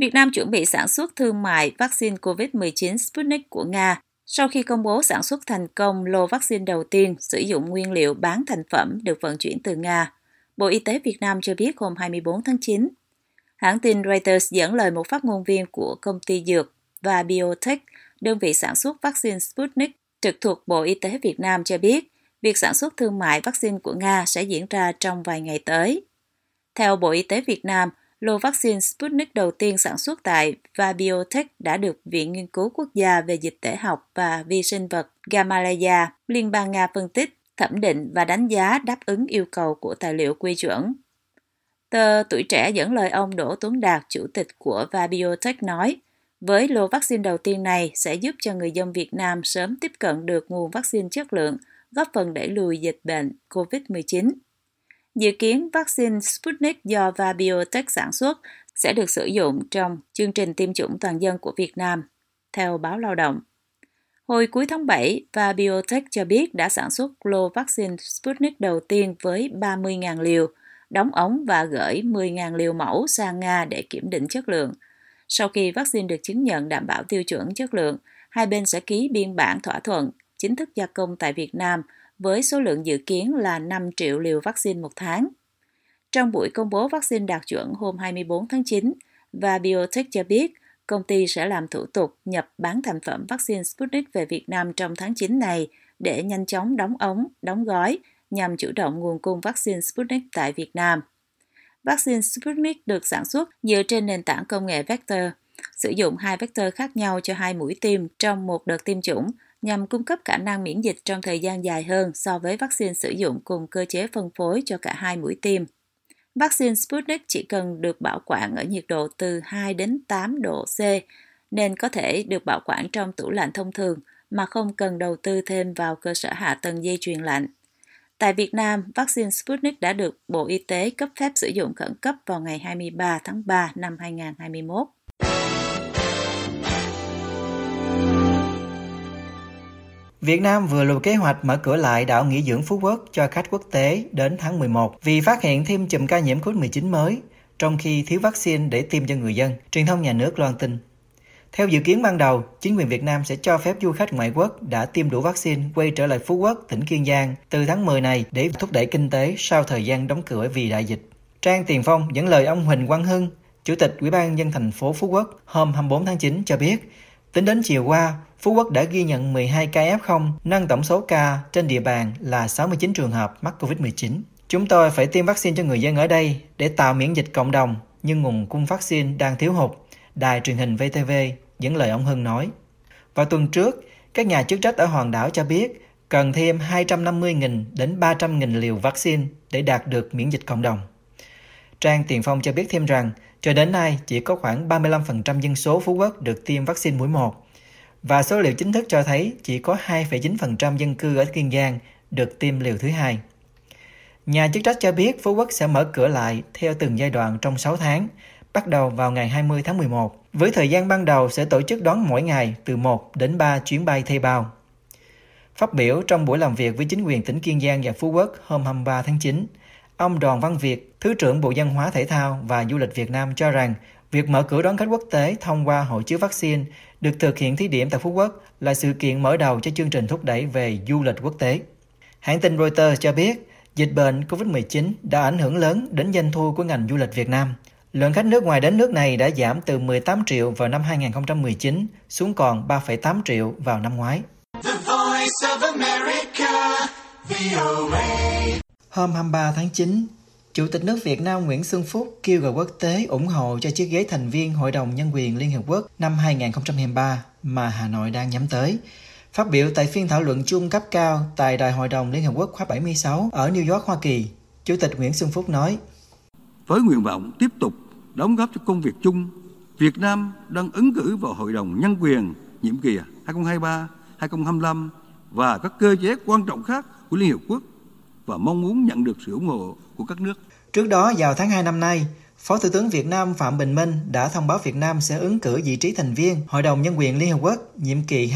Việt Nam chuẩn bị sản xuất thương mại vaccine COVID-19 Sputnik của Nga sau khi công bố sản xuất thành công lô vaccine đầu tiên sử dụng nguyên liệu bán thành phẩm được vận chuyển từ Nga. Bộ Y tế Việt Nam cho biết hôm 24 tháng 9. Hãng tin Reuters dẫn lời một phát ngôn viên của công ty dược và biotech, đơn vị sản xuất vaccine Sputnik trực thuộc Bộ Y tế Việt Nam cho biết, việc sản xuất thương mại vaccine của Nga sẽ diễn ra trong vài ngày tới. Theo Bộ Y tế Việt Nam, lô vaccine Sputnik đầu tiên sản xuất tại Vabiotech đã được Viện Nghiên cứu Quốc gia về dịch tễ học và vi sinh vật Gamaleya, Liên bang Nga phân tích, thẩm định và đánh giá đáp ứng yêu cầu của tài liệu quy chuẩn. Tờ Tuổi Trẻ dẫn lời ông Đỗ Tuấn Đạt, chủ tịch của Vabiotech nói, với lô vaccine đầu tiên này sẽ giúp cho người dân Việt Nam sớm tiếp cận được nguồn vaccine chất lượng, góp phần đẩy lùi dịch bệnh COVID-19. Dự kiến vaccine Sputnik do Vabiotech sản xuất sẽ được sử dụng trong chương trình tiêm chủng toàn dân của Việt Nam, theo báo Lao động. Hồi cuối tháng 7, Vabiotech cho biết đã sản xuất lô vaccine Sputnik đầu tiên với 30.000 liều, đóng ống và gửi 10.000 liều mẫu sang Nga để kiểm định chất lượng. Sau khi vaccine được chứng nhận đảm bảo tiêu chuẩn chất lượng, hai bên sẽ ký biên bản thỏa thuận chính thức gia công tại Việt Nam – với số lượng dự kiến là 5 triệu liều vaccine một tháng. Trong buổi công bố vaccine đạt chuẩn hôm 24 tháng 9, và Biotech cho biết công ty sẽ làm thủ tục nhập bán thành phẩm vaccine Sputnik về Việt Nam trong tháng 9 này để nhanh chóng đóng ống, đóng gói nhằm chủ động nguồn cung vaccine Sputnik tại Việt Nam. Vaccine Sputnik được sản xuất dựa trên nền tảng công nghệ vector, sử dụng hai vector khác nhau cho hai mũi tiêm trong một đợt tiêm chủng nhằm cung cấp khả năng miễn dịch trong thời gian dài hơn so với vaccine sử dụng cùng cơ chế phân phối cho cả hai mũi tiêm. Vaccine Sputnik chỉ cần được bảo quản ở nhiệt độ từ 2 đến 8 độ C, nên có thể được bảo quản trong tủ lạnh thông thường mà không cần đầu tư thêm vào cơ sở hạ tầng dây chuyền lạnh. Tại Việt Nam, vaccine Sputnik đã được Bộ Y tế cấp phép sử dụng khẩn cấp vào ngày 23 tháng 3 năm 2021. Việt Nam vừa lùi kế hoạch mở cửa lại đảo nghỉ dưỡng Phú Quốc cho khách quốc tế đến tháng 11 vì phát hiện thêm chùm ca nhiễm COVID-19 mới, trong khi thiếu vaccine để tiêm cho người dân, truyền thông nhà nước loan tin. Theo dự kiến ban đầu, chính quyền Việt Nam sẽ cho phép du khách ngoại quốc đã tiêm đủ vaccine quay trở lại Phú Quốc, tỉnh Kiên Giang từ tháng 10 này để thúc đẩy kinh tế sau thời gian đóng cửa vì đại dịch. Trang Tiền Phong dẫn lời ông Huỳnh Quang Hưng, Chủ tịch Ủy ban dân thành phố Phú Quốc hôm 24 tháng 9 cho biết, tính đến chiều qua, Phú Quốc đã ghi nhận 12 ca F0, nâng tổng số ca trên địa bàn là 69 trường hợp mắc COVID-19. Chúng tôi phải tiêm vaccine cho người dân ở đây để tạo miễn dịch cộng đồng, nhưng nguồn cung vaccine đang thiếu hụt, đài truyền hình VTV dẫn lời ông Hưng nói. Vào tuần trước, các nhà chức trách ở hòn đảo cho biết cần thêm 250.000 đến 300.000 liều vaccine để đạt được miễn dịch cộng đồng. Trang Tiền Phong cho biết thêm rằng, cho đến nay chỉ có khoảng 35% dân số Phú Quốc được tiêm vaccine mũi 1, và số liệu chính thức cho thấy chỉ có 2,9% dân cư ở Kiên Giang được tiêm liều thứ hai. Nhà chức trách cho biết Phú Quốc sẽ mở cửa lại theo từng giai đoạn trong 6 tháng, bắt đầu vào ngày 20 tháng 11, với thời gian ban đầu sẽ tổ chức đón mỗi ngày từ 1 đến 3 chuyến bay thay bao. Phát biểu trong buổi làm việc với chính quyền tỉnh Kiên Giang và Phú Quốc hôm 23 tháng 9, ông Đoàn Văn Việt, Thứ trưởng Bộ Văn hóa Thể thao và Du lịch Việt Nam cho rằng việc mở cửa đón khách quốc tế thông qua hộ chiếu vaccine được thực hiện thí điểm tại Phú Quốc là sự kiện mở đầu cho chương trình thúc đẩy về du lịch quốc tế. Hãng tin Reuters cho biết, dịch bệnh COVID-19 đã ảnh hưởng lớn đến doanh thu của ngành du lịch Việt Nam. Lượng khách nước ngoài đến nước này đã giảm từ 18 triệu vào năm 2019 xuống còn 3,8 triệu vào năm ngoái. Hôm 23 tháng 9, Chủ tịch nước Việt Nam Nguyễn Xuân Phúc kêu gọi quốc tế ủng hộ cho chiếc ghế thành viên Hội đồng Nhân quyền Liên Hợp Quốc năm 2023 mà Hà Nội đang nhắm tới. Phát biểu tại phiên thảo luận chung cấp cao tại Đại hội đồng Liên Hợp Quốc khóa 76 ở New York, Hoa Kỳ, Chủ tịch Nguyễn Xuân Phúc nói Với nguyện vọng tiếp tục đóng góp cho công việc chung, Việt Nam đang ứng cử vào Hội đồng Nhân quyền nhiệm kỳ 2023-2025 và các cơ chế quan trọng khác của Liên Hợp Quốc và mong muốn nhận được sự ủng hộ của các nước. Trước đó, vào tháng 2 năm nay, Phó Thủ tướng Việt Nam Phạm Bình Minh đã thông báo Việt Nam sẽ ứng cử vị trí thành viên Hội đồng Nhân quyền Liên Hợp Quốc nhiệm kỳ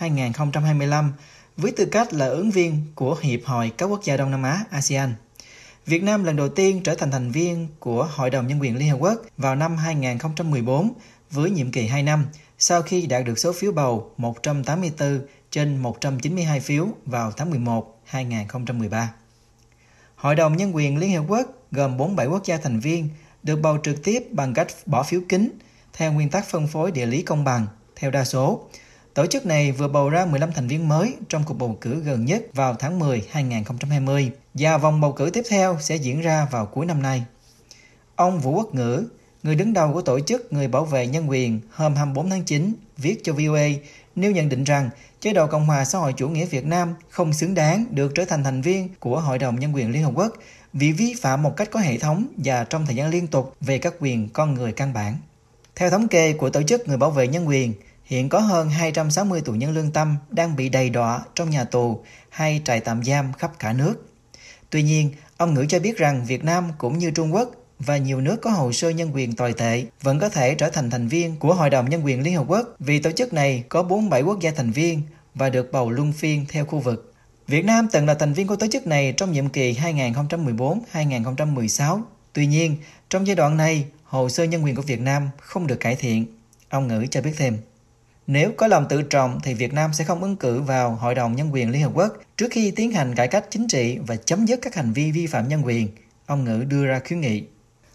2023-2025 với tư cách là ứng viên của Hiệp hội các quốc gia Đông Nam Á ASEAN. Việt Nam lần đầu tiên trở thành thành viên của Hội đồng Nhân quyền Liên Hợp Quốc vào năm 2014 với nhiệm kỳ 2 năm sau khi đạt được số phiếu bầu 184 trên 192 phiếu vào tháng 11 2013. Hội đồng Nhân quyền Liên Hợp Quốc gồm 47 quốc gia thành viên được bầu trực tiếp bằng cách bỏ phiếu kín theo nguyên tắc phân phối địa lý công bằng theo đa số. Tổ chức này vừa bầu ra 15 thành viên mới trong cuộc bầu cử gần nhất vào tháng 10 2020 và vòng bầu cử tiếp theo sẽ diễn ra vào cuối năm nay. Ông Vũ Quốc Ngữ, người đứng đầu của tổ chức Người bảo vệ nhân quyền hôm 24 tháng 9, viết cho VOA nêu nhận định rằng chế độ Cộng hòa xã hội chủ nghĩa Việt Nam không xứng đáng được trở thành thành viên của Hội đồng Nhân quyền Liên Hợp Quốc vì vi phạm một cách có hệ thống và trong thời gian liên tục về các quyền con người căn bản. Theo thống kê của Tổ chức Người bảo vệ nhân quyền, hiện có hơn 260 tù nhân lương tâm đang bị đầy đọa trong nhà tù hay trại tạm giam khắp cả nước. Tuy nhiên, ông Ngữ cho biết rằng Việt Nam cũng như Trung Quốc và nhiều nước có hồ sơ nhân quyền tồi tệ vẫn có thể trở thành thành viên của Hội đồng Nhân quyền Liên Hợp Quốc vì tổ chức này có 47 quốc gia thành viên và được bầu luân phiên theo khu vực. Việt Nam từng là thành viên của tổ chức này trong nhiệm kỳ 2014-2016. Tuy nhiên, trong giai đoạn này, hồ sơ nhân quyền của Việt Nam không được cải thiện. Ông Ngữ cho biết thêm. Nếu có lòng tự trọng thì Việt Nam sẽ không ứng cử vào Hội đồng Nhân quyền Liên Hợp Quốc trước khi tiến hành cải cách chính trị và chấm dứt các hành vi vi phạm nhân quyền, ông Ngữ đưa ra khuyến nghị.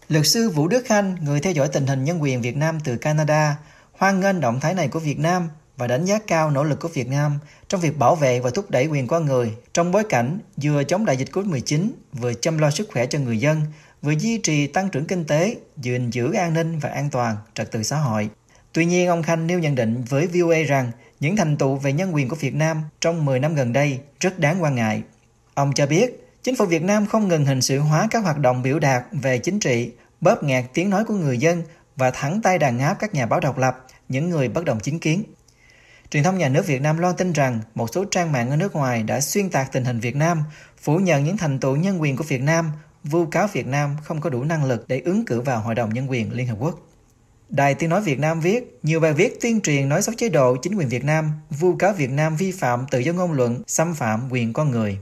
Luật sư Vũ Đức Khanh, người theo dõi tình hình nhân quyền Việt Nam từ Canada, hoan nghênh động thái này của Việt Nam và đánh giá cao nỗ lực của Việt Nam trong việc bảo vệ và thúc đẩy quyền con người trong bối cảnh vừa chống đại dịch Covid-19, vừa chăm lo sức khỏe cho người dân, vừa duy trì tăng trưởng kinh tế, gìn giữ an ninh và an toàn, trật tự xã hội. Tuy nhiên, ông Khanh nêu nhận định với VOA rằng những thành tựu về nhân quyền của Việt Nam trong 10 năm gần đây rất đáng quan ngại. Ông cho biết, chính phủ Việt Nam không ngừng hình sự hóa các hoạt động biểu đạt về chính trị, bóp nghẹt tiếng nói của người dân và thẳng tay đàn áp các nhà báo độc lập, những người bất đồng chính kiến. Truyền thông nhà nước Việt Nam loan tin rằng một số trang mạng ở nước ngoài đã xuyên tạc tình hình Việt Nam, phủ nhận những thành tựu nhân quyền của Việt Nam, vu cáo Việt Nam không có đủ năng lực để ứng cử vào Hội đồng Nhân quyền Liên Hợp Quốc. Đài Tiếng Nói Việt Nam viết, nhiều bài viết tuyên truyền nói xấu chế độ chính quyền Việt Nam, vu cáo Việt Nam vi phạm tự do ngôn luận, xâm phạm quyền con người.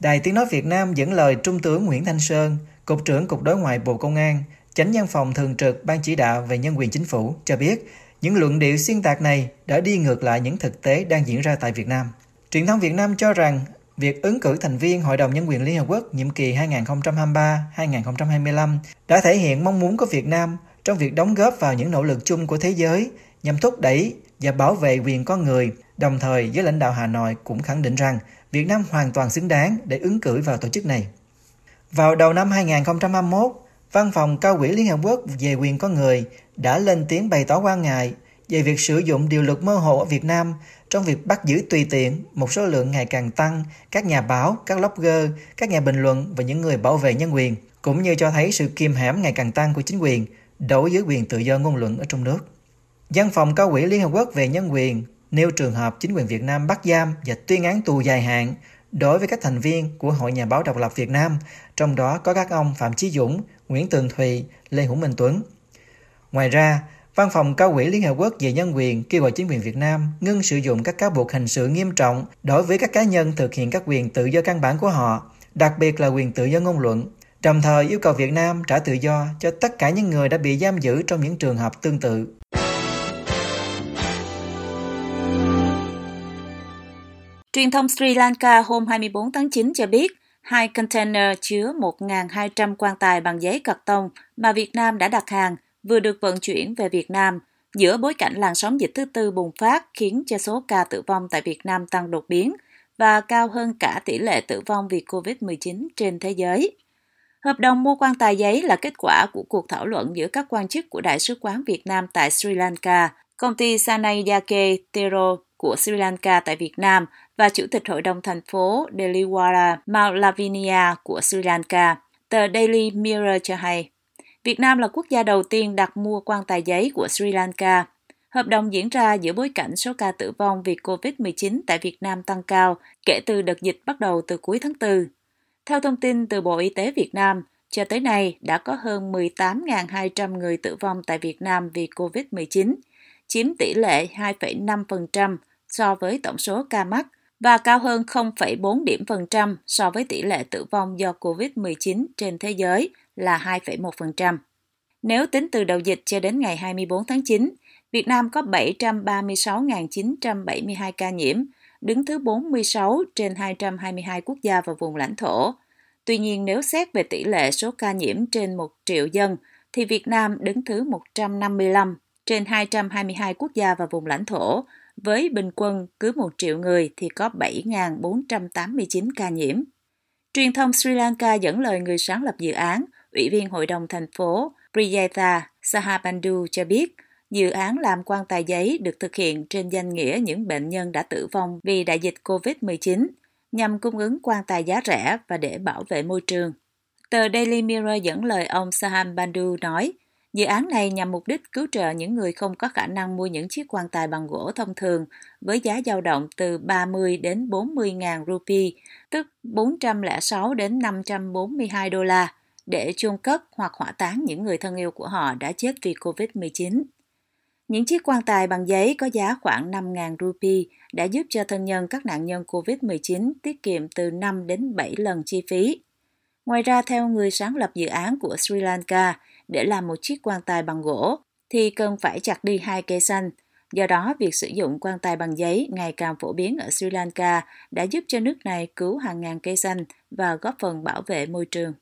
Đài Tiếng Nói Việt Nam dẫn lời Trung tướng Nguyễn Thanh Sơn, Cục trưởng Cục Đối ngoại Bộ Công an, Chánh văn phòng thường trực Ban chỉ đạo về nhân quyền chính phủ cho biết, những luận điệu xuyên tạc này đã đi ngược lại những thực tế đang diễn ra tại Việt Nam. Truyền thông Việt Nam cho rằng việc ứng cử thành viên Hội đồng Nhân quyền Liên Hợp Quốc nhiệm kỳ 2023-2025 đã thể hiện mong muốn của Việt Nam trong việc đóng góp vào những nỗ lực chung của thế giới nhằm thúc đẩy và bảo vệ quyền con người. Đồng thời, giới lãnh đạo Hà Nội cũng khẳng định rằng Việt Nam hoàn toàn xứng đáng để ứng cử vào tổ chức này. Vào đầu năm 2021, Văn phòng Cao quỹ Liên Hợp Quốc về quyền con người đã lên tiếng bày tỏ quan ngại về việc sử dụng điều luật mơ hồ ở Việt Nam trong việc bắt giữ tùy tiện một số lượng ngày càng tăng các nhà báo, các blogger, các nhà bình luận và những người bảo vệ nhân quyền, cũng như cho thấy sự kiềm hãm ngày càng tăng của chính quyền đối với quyền tự do ngôn luận ở trong nước. Văn phòng Cao quỹ Liên Hợp Quốc về nhân quyền nêu trường hợp chính quyền Việt Nam bắt giam và tuyên án tù dài hạn đối với các thành viên của Hội Nhà báo độc lập Việt Nam, trong đó có các ông Phạm Chí Dũng, Nguyễn Tường Thùy, Lê Hữu Minh Tuấn. Ngoài ra, Văn phòng Cao quỹ Liên Hợp Quốc về Nhân quyền kêu gọi chính quyền Việt Nam ngưng sử dụng các cáo buộc hình sự nghiêm trọng đối với các cá nhân thực hiện các quyền tự do căn bản của họ, đặc biệt là quyền tự do ngôn luận, đồng thời yêu cầu Việt Nam trả tự do cho tất cả những người đã bị giam giữ trong những trường hợp tương tự. Truyền thông Sri Lanka hôm 24 tháng 9 cho biết hai container chứa 1.200 quan tài bằng giấy cật tông mà Việt Nam đã đặt hàng vừa được vận chuyển về Việt Nam giữa bối cảnh làn sóng dịch thứ tư bùng phát khiến cho số ca tử vong tại Việt Nam tăng đột biến và cao hơn cả tỷ lệ tử vong vì COVID-19 trên thế giới. Hợp đồng mua quan tài giấy là kết quả của cuộc thảo luận giữa các quan chức của Đại sứ quán Việt Nam tại Sri Lanka, công ty Sanayake Tero của Sri Lanka tại Việt Nam và Chủ tịch Hội đồng thành phố Deliwara Malavinia của Sri Lanka. Tờ Daily Mirror cho hay, Việt Nam là quốc gia đầu tiên đặt mua quan tài giấy của Sri Lanka. Hợp đồng diễn ra giữa bối cảnh số ca tử vong vì COVID-19 tại Việt Nam tăng cao kể từ đợt dịch bắt đầu từ cuối tháng 4. Theo thông tin từ Bộ Y tế Việt Nam, cho tới nay đã có hơn 18.200 người tử vong tại Việt Nam vì COVID-19, chiếm tỷ lệ 2,5% so với tổng số ca mắc và cao hơn 0,4 điểm phần trăm so với tỷ lệ tử vong do COVID-19 trên thế giới là 2,1%. Nếu tính từ đầu dịch cho đến ngày 24 tháng 9, Việt Nam có 736.972 ca nhiễm, đứng thứ 46 trên 222 quốc gia và vùng lãnh thổ. Tuy nhiên, nếu xét về tỷ lệ số ca nhiễm trên 1 triệu dân, thì Việt Nam đứng thứ 155 trên 222 quốc gia và vùng lãnh thổ, với bình quân cứ 1 triệu người thì có 7.489 ca nhiễm. Truyền thông Sri Lanka dẫn lời người sáng lập dự án, Ủy viên Hội đồng thành phố Priyata Sahabandu cho biết, dự án làm quan tài giấy được thực hiện trên danh nghĩa những bệnh nhân đã tử vong vì đại dịch COVID-19, nhằm cung ứng quan tài giá rẻ và để bảo vệ môi trường. Tờ Daily Mirror dẫn lời ông Saham Bandu nói, Dự án này nhằm mục đích cứu trợ những người không có khả năng mua những chiếc quan tài bằng gỗ thông thường với giá dao động từ 30 đến 40 ngàn rupee, tức 406 đến 542 đô la, để chôn cất hoặc hỏa táng những người thân yêu của họ đã chết vì COVID-19. Những chiếc quan tài bằng giấy có giá khoảng 5.000 rupee đã giúp cho thân nhân các nạn nhân COVID-19 tiết kiệm từ 5 đến 7 lần chi phí. Ngoài ra, theo người sáng lập dự án của Sri Lanka, để làm một chiếc quan tài bằng gỗ thì cần phải chặt đi hai cây xanh. Do đó, việc sử dụng quan tài bằng giấy ngày càng phổ biến ở Sri Lanka đã giúp cho nước này cứu hàng ngàn cây xanh và góp phần bảo vệ môi trường.